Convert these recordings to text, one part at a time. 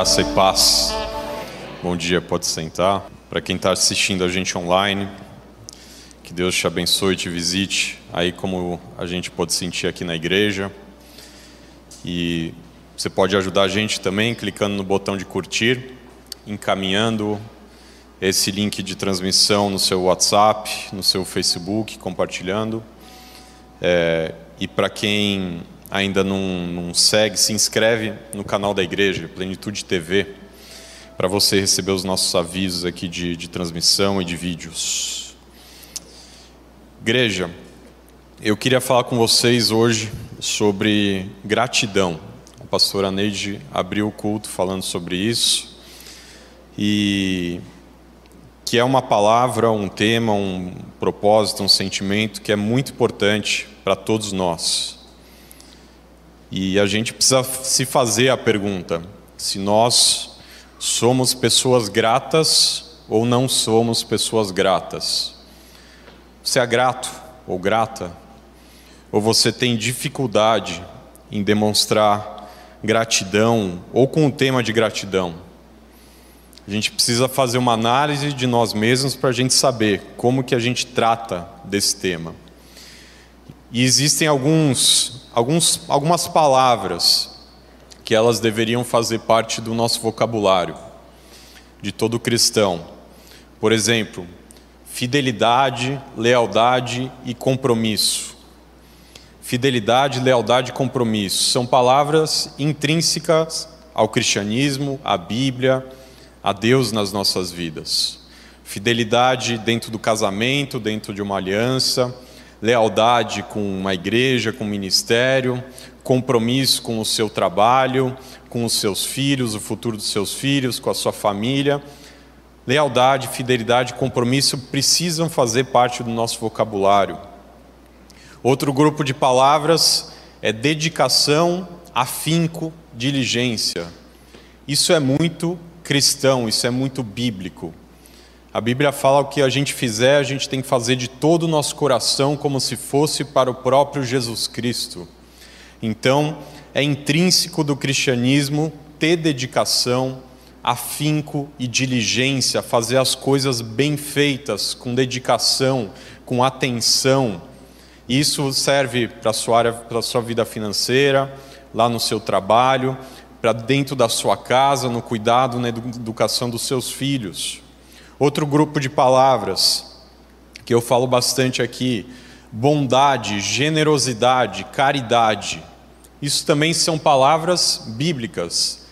Graça e paz. Bom dia, pode sentar. Para quem está assistindo a gente online, que Deus te abençoe e te visite, aí como a gente pode sentir aqui na igreja. E você pode ajudar a gente também clicando no botão de curtir, encaminhando esse link de transmissão no seu WhatsApp, no seu Facebook, compartilhando. É, e para quem ainda não, não segue, se inscreve no canal da igreja, Plenitude TV, para você receber os nossos avisos aqui de, de transmissão e de vídeos. Igreja, eu queria falar com vocês hoje sobre gratidão. A pastora Neide abriu o culto falando sobre isso. E que é uma palavra, um tema, um propósito, um sentimento que é muito importante para todos nós. E a gente precisa se fazer a pergunta: se nós somos pessoas gratas ou não somos pessoas gratas. Você é grato ou grata? Ou você tem dificuldade em demonstrar gratidão ou com o tema de gratidão? A gente precisa fazer uma análise de nós mesmos para a gente saber como que a gente trata desse tema. E existem alguns, alguns, algumas palavras que elas deveriam fazer parte do nosso vocabulário, de todo cristão. Por exemplo, fidelidade, lealdade e compromisso. Fidelidade, lealdade e compromisso são palavras intrínsecas ao cristianismo, à Bíblia, a Deus nas nossas vidas. Fidelidade dentro do casamento, dentro de uma aliança lealdade com uma igreja, com um ministério, compromisso com o seu trabalho, com os seus filhos, o futuro dos seus filhos, com a sua família. Lealdade, fidelidade, compromisso precisam fazer parte do nosso vocabulário. Outro grupo de palavras é dedicação, afinco, diligência. Isso é muito cristão, isso é muito bíblico. A Bíblia fala o que a gente fizer, a gente tem que fazer de todo o nosso coração, como se fosse para o próprio Jesus Cristo. Então, é intrínseco do cristianismo ter dedicação, afinco e diligência, fazer as coisas bem feitas, com dedicação, com atenção. Isso serve para a sua área, para a sua vida financeira, lá no seu trabalho, para dentro da sua casa, no cuidado, na educação dos seus filhos. Outro grupo de palavras que eu falo bastante aqui: bondade, generosidade, caridade. Isso também são palavras bíblicas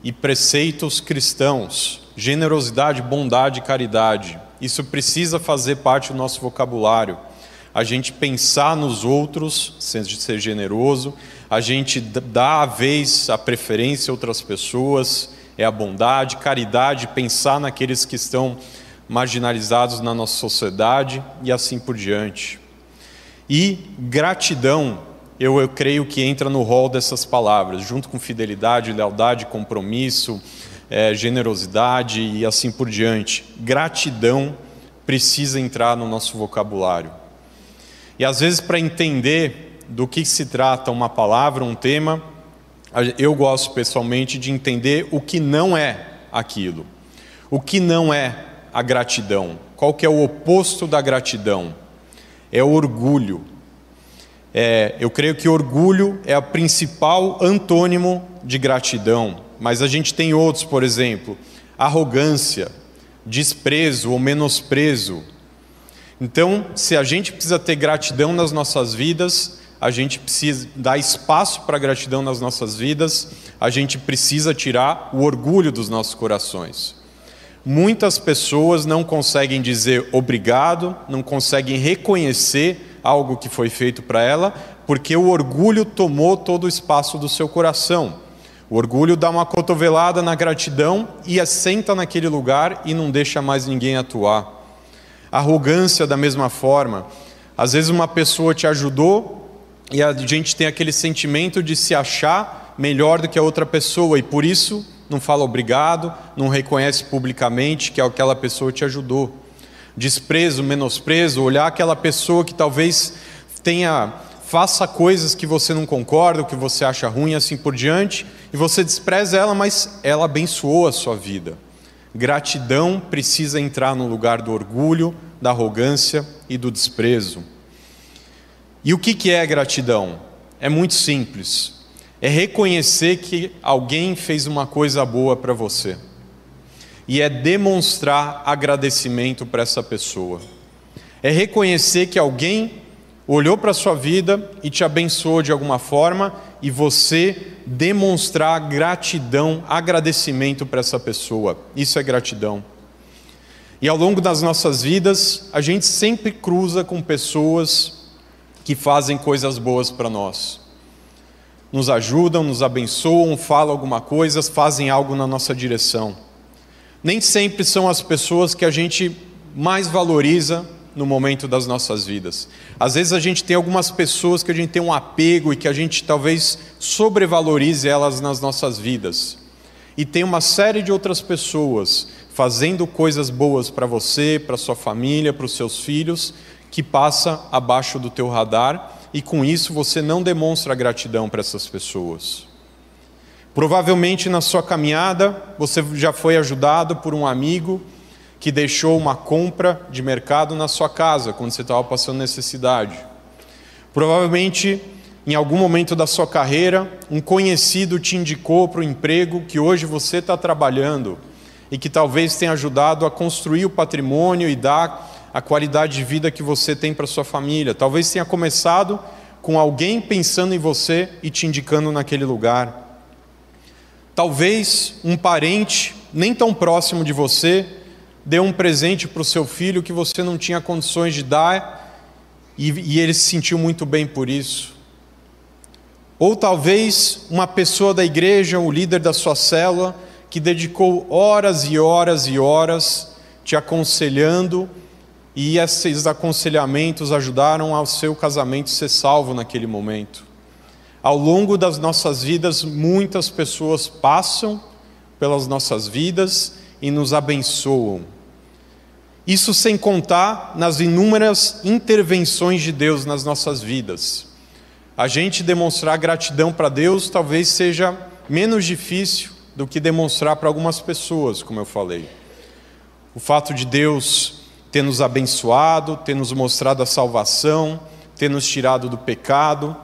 e preceitos cristãos. Generosidade, bondade, caridade. Isso precisa fazer parte do nosso vocabulário. A gente pensar nos outros, ser generoso, a gente dá a vez, a preferência a outras pessoas, é a bondade, caridade, pensar naqueles que estão marginalizados na nossa sociedade e assim por diante. E gratidão, eu, eu creio que entra no rol dessas palavras, junto com fidelidade, lealdade, compromisso, é, generosidade e assim por diante. Gratidão precisa entrar no nosso vocabulário. E às vezes, para entender do que se trata uma palavra, um tema, eu gosto pessoalmente de entender o que não é aquilo. O que não é a gratidão? Qual que é o oposto da gratidão? É o orgulho. É, eu creio que orgulho é o principal antônimo de gratidão, mas a gente tem outros, por exemplo, arrogância, desprezo ou menosprezo. Então, se a gente precisa ter gratidão nas nossas vidas, a gente precisa dar espaço para gratidão nas nossas vidas, a gente precisa tirar o orgulho dos nossos corações. Muitas pessoas não conseguem dizer obrigado, não conseguem reconhecer algo que foi feito para ela, porque o orgulho tomou todo o espaço do seu coração. O orgulho dá uma cotovelada na gratidão e assenta naquele lugar e não deixa mais ninguém atuar. Arrogância, da mesma forma. Às vezes, uma pessoa te ajudou, e a gente tem aquele sentimento de se achar melhor do que a outra pessoa e por isso não fala obrigado, não reconhece publicamente que aquela pessoa te ajudou. Desprezo, menosprezo, olhar aquela pessoa que talvez tenha faça coisas que você não concorda, que você acha ruim, assim por diante, e você despreza ela, mas ela abençoou a sua vida. Gratidão precisa entrar no lugar do orgulho, da arrogância e do desprezo. E o que é gratidão? É muito simples. É reconhecer que alguém fez uma coisa boa para você. E é demonstrar agradecimento para essa pessoa. É reconhecer que alguém olhou para a sua vida e te abençoou de alguma forma e você demonstrar gratidão, agradecimento para essa pessoa. Isso é gratidão. E ao longo das nossas vidas, a gente sempre cruza com pessoas que fazem coisas boas para nós. Nos ajudam, nos abençoam, falam alguma coisa, fazem algo na nossa direção. Nem sempre são as pessoas que a gente mais valoriza no momento das nossas vidas. Às vezes a gente tem algumas pessoas que a gente tem um apego e que a gente talvez sobrevalorize elas nas nossas vidas. E tem uma série de outras pessoas fazendo coisas boas para você, para sua família, para os seus filhos, que passa abaixo do teu radar e com isso você não demonstra gratidão para essas pessoas. Provavelmente na sua caminhada você já foi ajudado por um amigo que deixou uma compra de mercado na sua casa quando você estava passando necessidade. Provavelmente, em algum momento da sua carreira, um conhecido te indicou para o emprego que hoje você está trabalhando e que talvez tenha ajudado a construir o patrimônio e dar a qualidade de vida que você tem para sua família. Talvez tenha começado com alguém pensando em você e te indicando naquele lugar. Talvez um parente nem tão próximo de você deu um presente para o seu filho que você não tinha condições de dar e, e ele se sentiu muito bem por isso. Ou talvez uma pessoa da igreja, o líder da sua célula, que dedicou horas e horas e horas te aconselhando, e esses aconselhamentos ajudaram ao seu casamento ser salvo naquele momento. Ao longo das nossas vidas, muitas pessoas passam pelas nossas vidas e nos abençoam. Isso sem contar nas inúmeras intervenções de Deus nas nossas vidas. A gente demonstrar gratidão para Deus talvez seja menos difícil do que demonstrar para algumas pessoas, como eu falei. O fato de Deus ter nos abençoado, ter nos mostrado a salvação, ter nos tirado do pecado,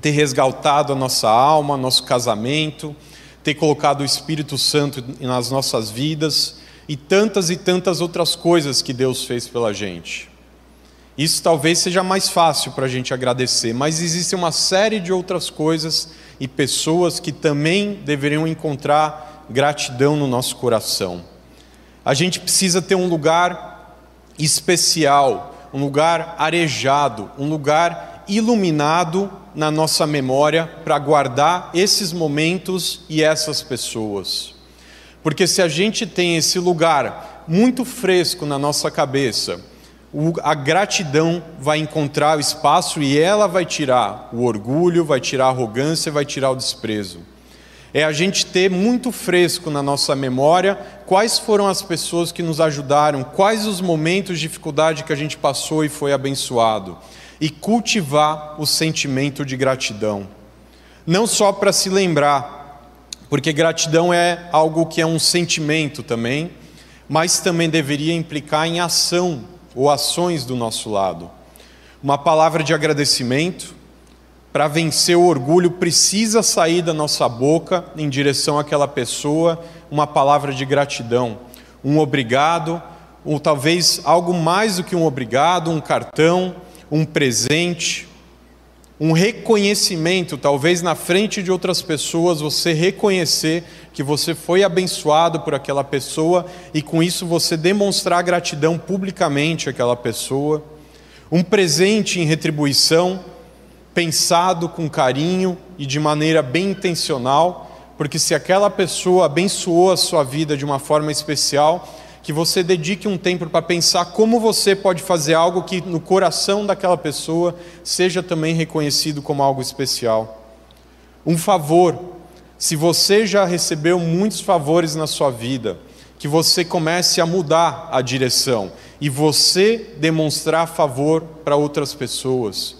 ter resgatado a nossa alma, nosso casamento, ter colocado o Espírito Santo nas nossas vidas e tantas e tantas outras coisas que Deus fez pela gente. Isso talvez seja mais fácil para a gente agradecer, mas existe uma série de outras coisas e pessoas que também deveriam encontrar gratidão no nosso coração. A gente precisa ter um lugar especial, um lugar arejado, um lugar iluminado na nossa memória para guardar esses momentos e essas pessoas. Porque se a gente tem esse lugar muito fresco na nossa cabeça, a gratidão vai encontrar o espaço e ela vai tirar o orgulho, vai tirar a arrogância, vai tirar o desprezo. É a gente ter muito fresco na nossa memória quais foram as pessoas que nos ajudaram, quais os momentos de dificuldade que a gente passou e foi abençoado, e cultivar o sentimento de gratidão. Não só para se lembrar, porque gratidão é algo que é um sentimento também, mas também deveria implicar em ação ou ações do nosso lado. Uma palavra de agradecimento, para vencer o orgulho, precisa sair da nossa boca em direção àquela pessoa uma palavra de gratidão, um obrigado, ou talvez algo mais do que um obrigado, um cartão, um presente, um reconhecimento, talvez na frente de outras pessoas, você reconhecer que você foi abençoado por aquela pessoa e com isso você demonstrar gratidão publicamente àquela pessoa. Um presente em retribuição, pensado com carinho e de maneira bem intencional, porque se aquela pessoa abençoou a sua vida de uma forma especial, que você dedique um tempo para pensar como você pode fazer algo que no coração daquela pessoa seja também reconhecido como algo especial. Um favor, se você já recebeu muitos favores na sua vida, que você comece a mudar a direção e você demonstrar favor para outras pessoas.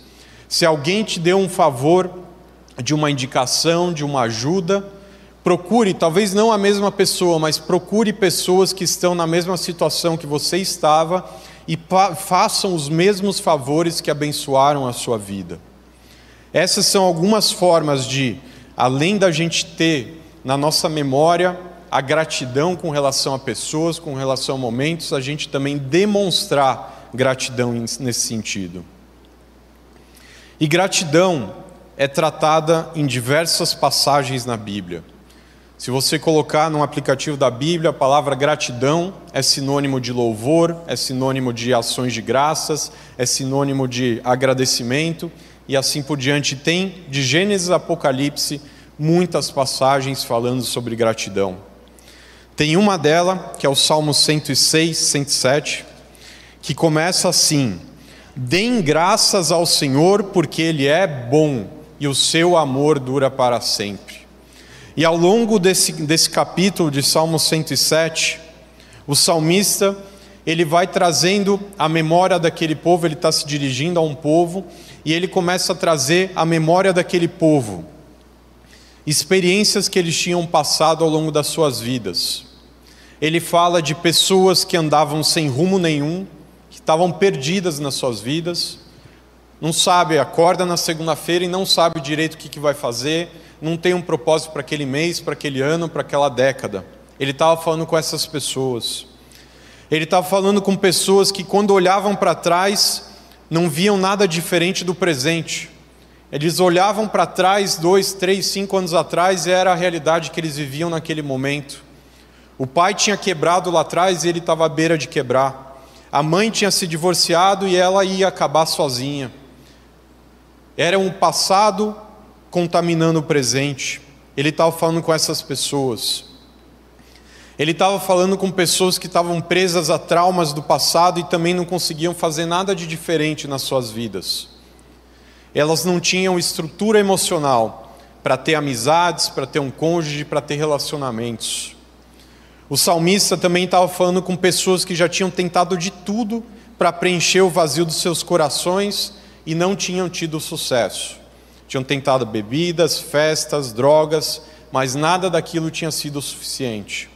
Se alguém te deu um favor de uma indicação, de uma ajuda, procure, talvez não a mesma pessoa, mas procure pessoas que estão na mesma situação que você estava e façam os mesmos favores que abençoaram a sua vida. Essas são algumas formas de, além da gente ter na nossa memória a gratidão com relação a pessoas, com relação a momentos, a gente também demonstrar gratidão nesse sentido. E gratidão é tratada em diversas passagens na Bíblia. Se você colocar no aplicativo da Bíblia, a palavra gratidão é sinônimo de louvor, é sinônimo de ações de graças, é sinônimo de agradecimento e assim por diante. Tem de Gênesis a Apocalipse muitas passagens falando sobre gratidão. Tem uma dela, que é o Salmo 106, 107, que começa assim: Deem graças ao Senhor, porque Ele é bom e o seu amor dura para sempre. E ao longo desse, desse capítulo de Salmo 107, o salmista ele vai trazendo a memória daquele povo, ele está se dirigindo a um povo, e ele começa a trazer a memória daquele povo, experiências que eles tinham passado ao longo das suas vidas. Ele fala de pessoas que andavam sem rumo nenhum, que estavam perdidas nas suas vidas, não sabe, acorda na segunda-feira e não sabe direito o que, que vai fazer, não tem um propósito para aquele mês, para aquele ano, para aquela década. Ele estava falando com essas pessoas. Ele estava falando com pessoas que, quando olhavam para trás, não viam nada diferente do presente. Eles olhavam para trás, dois, três, cinco anos atrás, e era a realidade que eles viviam naquele momento. O pai tinha quebrado lá atrás e ele estava à beira de quebrar. A mãe tinha se divorciado e ela ia acabar sozinha. Era um passado contaminando o presente. Ele estava falando com essas pessoas. Ele estava falando com pessoas que estavam presas a traumas do passado e também não conseguiam fazer nada de diferente nas suas vidas. Elas não tinham estrutura emocional para ter amizades, para ter um cônjuge, para ter relacionamentos. O salmista também estava falando com pessoas que já tinham tentado de tudo para preencher o vazio dos seus corações e não tinham tido sucesso. Tinham tentado bebidas, festas, drogas, mas nada daquilo tinha sido suficiente.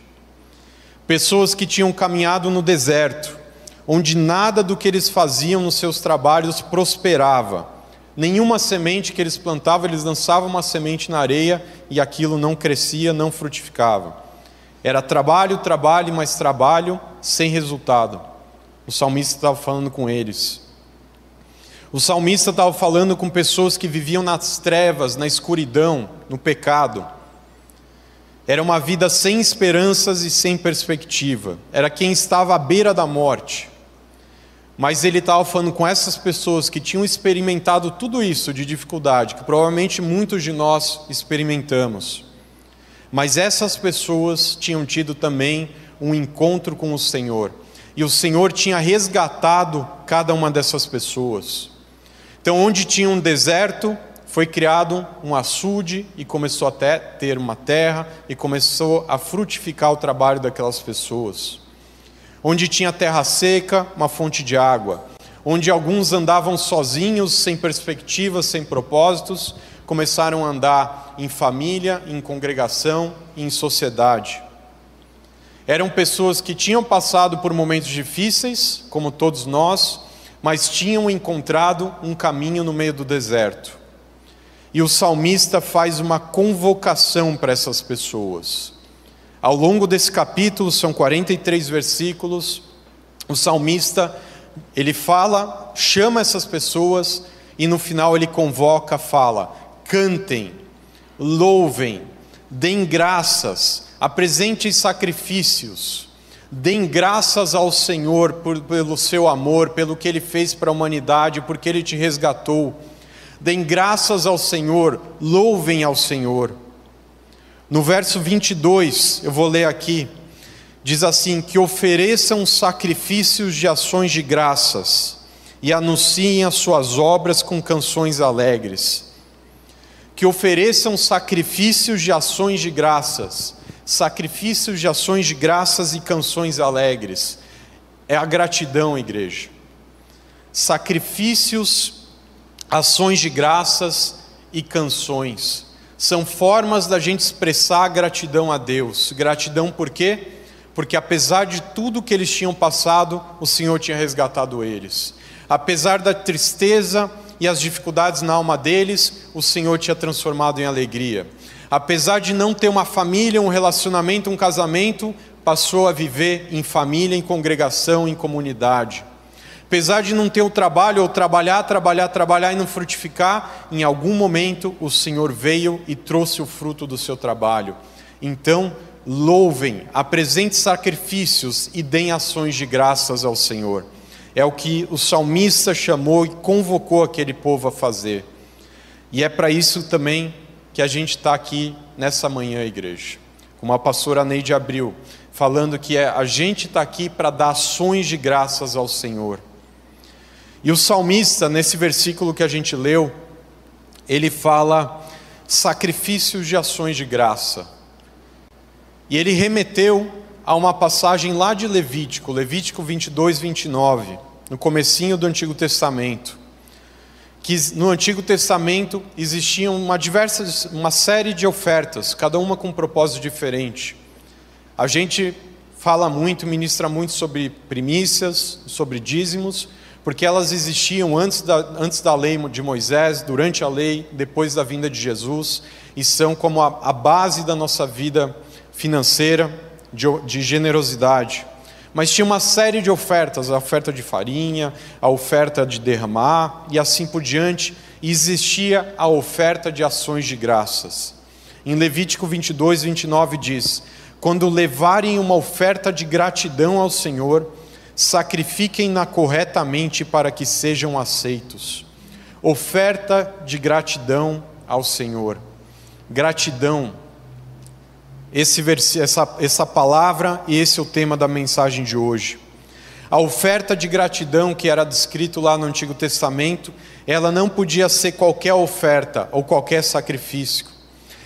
Pessoas que tinham caminhado no deserto, onde nada do que eles faziam nos seus trabalhos prosperava. Nenhuma semente que eles plantavam, eles lançavam uma semente na areia e aquilo não crescia, não frutificava. Era trabalho, trabalho, mais trabalho, sem resultado. O salmista estava falando com eles. O salmista estava falando com pessoas que viviam nas trevas, na escuridão, no pecado. Era uma vida sem esperanças e sem perspectiva. Era quem estava à beira da morte. Mas ele estava falando com essas pessoas que tinham experimentado tudo isso de dificuldade, que provavelmente muitos de nós experimentamos. Mas essas pessoas tinham tido também um encontro com o Senhor. E o Senhor tinha resgatado cada uma dessas pessoas. Então, onde tinha um deserto, foi criado um açude e começou até ter uma terra e começou a frutificar o trabalho daquelas pessoas. Onde tinha terra seca, uma fonte de água. Onde alguns andavam sozinhos, sem perspectivas, sem propósitos, começaram a andar em família, em congregação, em sociedade. Eram pessoas que tinham passado por momentos difíceis, como todos nós, mas tinham encontrado um caminho no meio do deserto. E o salmista faz uma convocação para essas pessoas. Ao longo desse capítulo, são 43 versículos, o salmista, ele fala, chama essas pessoas e no final ele convoca, fala: cantem, louvem, deem graças, apresentem sacrifícios, Deem graças ao Senhor por, pelo seu amor, pelo que Ele fez para a humanidade, porque Ele te resgatou. Deem graças ao Senhor, louvem ao Senhor. No verso 22, eu vou ler aqui, diz assim: Que ofereçam sacrifícios de ações de graças e anunciem as suas obras com canções alegres. Que ofereçam sacrifícios de ações de graças sacrifícios de ações de graças e canções alegres. É a gratidão, igreja. Sacrifícios ações de graças e canções. São formas da gente expressar gratidão a Deus. Gratidão por quê? Porque apesar de tudo que eles tinham passado, o Senhor tinha resgatado eles. Apesar da tristeza e as dificuldades na alma deles, o Senhor tinha transformado em alegria. Apesar de não ter uma família, um relacionamento, um casamento, passou a viver em família, em congregação, em comunidade. Apesar de não ter o trabalho, ou trabalhar, trabalhar, trabalhar e não frutificar, em algum momento o Senhor veio e trouxe o fruto do seu trabalho. Então, louvem, apresentem sacrifícios e deem ações de graças ao Senhor. É o que o salmista chamou e convocou aquele povo a fazer. E é para isso também que a gente está aqui nessa manhã, igreja. Como a pastora Neide abriu, falando que é, a gente está aqui para dar ações de graças ao Senhor. E o salmista, nesse versículo que a gente leu, ele fala sacrifícios de ações de graça. E ele remeteu a uma passagem lá de Levítico, Levítico 22, 29, no comecinho do Antigo Testamento. Que no Antigo Testamento existiam uma, diversas, uma série de ofertas, cada uma com um propósito diferente. A gente fala muito, ministra muito sobre primícias, sobre dízimos, porque elas existiam antes da, antes da lei de Moisés, durante a lei, depois da vinda de Jesus, e são como a, a base da nossa vida financeira, de, de generosidade. Mas tinha uma série de ofertas, a oferta de farinha, a oferta de derramar e assim por diante, e existia a oferta de ações de graças. Em Levítico 22, 29 diz: Quando levarem uma oferta de gratidão ao Senhor, sacrifiquem-na corretamente para que sejam aceitos. Oferta de gratidão ao Senhor. Gratidão. Esse vers... essa, essa palavra e esse é o tema da mensagem de hoje. A oferta de gratidão que era descrito lá no Antigo Testamento, ela não podia ser qualquer oferta ou qualquer sacrifício.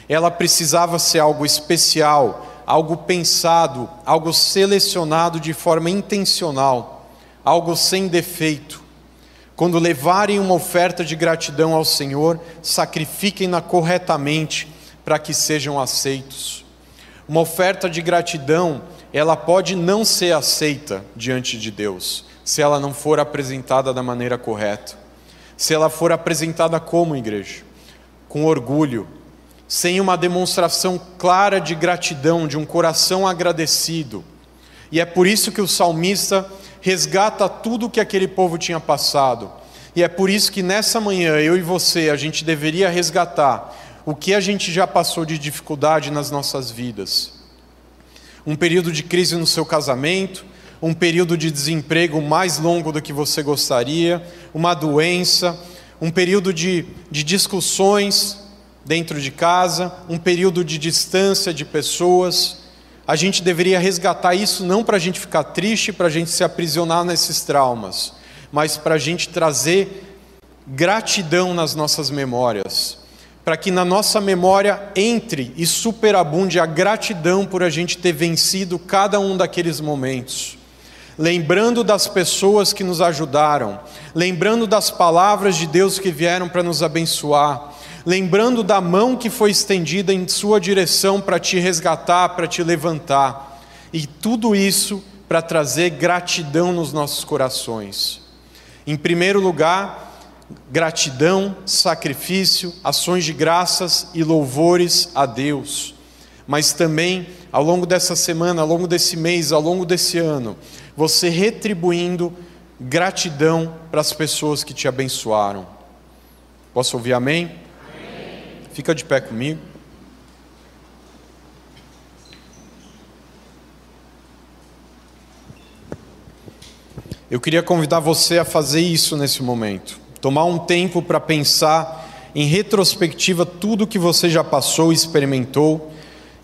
Ela precisava ser algo especial, algo pensado, algo selecionado de forma intencional, algo sem defeito. Quando levarem uma oferta de gratidão ao Senhor, sacrifiquem-na corretamente para que sejam aceitos. Uma oferta de gratidão, ela pode não ser aceita diante de Deus, se ela não for apresentada da maneira correta. Se ela for apresentada como igreja, com orgulho, sem uma demonstração clara de gratidão, de um coração agradecido. E é por isso que o salmista resgata tudo que aquele povo tinha passado. E é por isso que nessa manhã eu e você a gente deveria resgatar o que a gente já passou de dificuldade nas nossas vidas. Um período de crise no seu casamento, um período de desemprego mais longo do que você gostaria, uma doença, um período de, de discussões dentro de casa, um período de distância de pessoas. A gente deveria resgatar isso não para a gente ficar triste, para a gente se aprisionar nesses traumas, mas para a gente trazer gratidão nas nossas memórias, para que na nossa memória entre e superabunde a gratidão por a gente ter vencido cada um daqueles momentos. Lembrando das pessoas que nos ajudaram, lembrando das palavras de Deus que vieram para nos abençoar, lembrando da mão que foi estendida em sua direção para te resgatar, para te levantar. E tudo isso para trazer gratidão nos nossos corações. Em primeiro lugar, gratidão, sacrifício, ações de graças e louvores a Deus. Mas também, ao longo dessa semana, ao longo desse mês, ao longo desse ano, você retribuindo gratidão para as pessoas que te abençoaram. Posso ouvir amém? Fica de pé comigo. Eu queria convidar você a fazer isso nesse momento. Tomar um tempo para pensar em retrospectiva tudo que você já passou e experimentou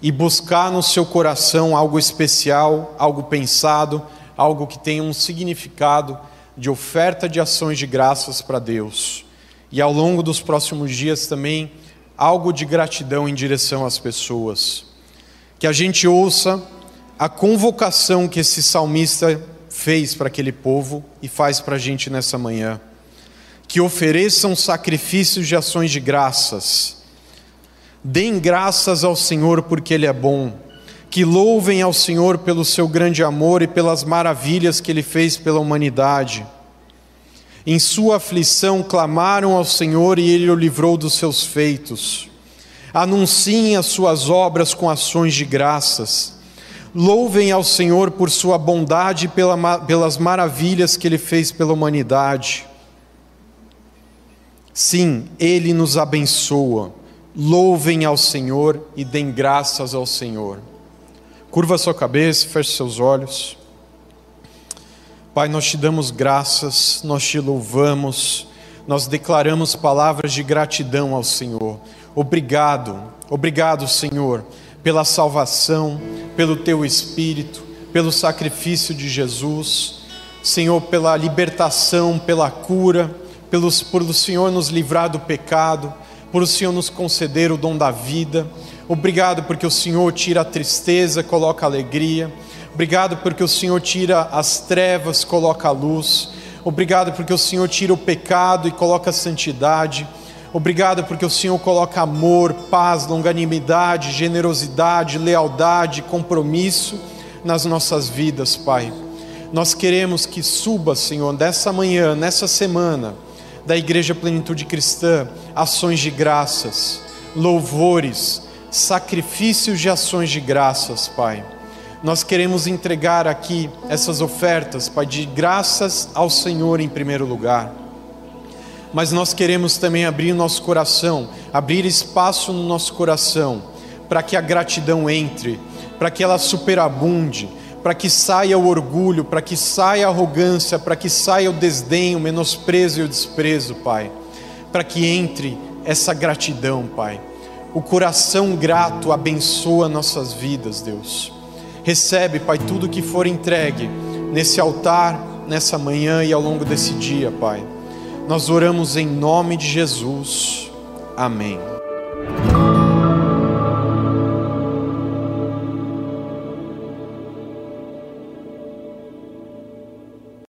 e buscar no seu coração algo especial, algo pensado, algo que tenha um significado de oferta de ações de graças para Deus. E ao longo dos próximos dias também algo de gratidão em direção às pessoas. Que a gente ouça a convocação que esse salmista fez para aquele povo e faz para a gente nessa manhã. Que ofereçam sacrifícios de ações de graças. Deem graças ao Senhor porque Ele é bom. Que louvem ao Senhor pelo seu grande amor e pelas maravilhas que Ele fez pela humanidade. Em sua aflição clamaram ao Senhor e Ele o livrou dos seus feitos. Anunciem as suas obras com ações de graças. Louvem ao Senhor por sua bondade e pela, pelas maravilhas que Ele fez pela humanidade. Sim, Ele nos abençoa. Louvem ao Senhor e deem graças ao Senhor. Curva sua cabeça, feche seus olhos. Pai, nós te damos graças, nós te louvamos, nós declaramos palavras de gratidão ao Senhor. Obrigado, obrigado, Senhor, pela salvação, pelo teu Espírito, pelo sacrifício de Jesus, Senhor, pela libertação, pela cura, pelos, por o Senhor nos livrar do pecado, por o Senhor nos conceder o dom da vida. Obrigado porque o Senhor tira a tristeza, coloca alegria. Obrigado porque o Senhor tira as trevas, coloca a luz. Obrigado porque o Senhor tira o pecado e coloca a santidade. Obrigado porque o Senhor coloca amor, paz, longanimidade, generosidade, lealdade, compromisso nas nossas vidas, Pai. Nós queremos que suba, Senhor, dessa manhã, nessa semana, da Igreja Plenitude Cristã, ações de graças, louvores, sacrifícios de ações de graças, Pai nós queremos entregar aqui essas ofertas, Pai, de graças ao Senhor em primeiro lugar. Mas nós queremos também abrir nosso coração, abrir espaço no nosso coração, para que a gratidão entre, para que ela superabunde, para que saia o orgulho, para que saia a arrogância, para que saia o desdém, o menosprezo e o desprezo, Pai. Para que entre essa gratidão, Pai. O coração grato abençoa nossas vidas, Deus. Recebe, Pai, tudo que for entregue nesse altar, nessa manhã e ao longo desse dia, Pai. Nós oramos em nome de Jesus. Amém.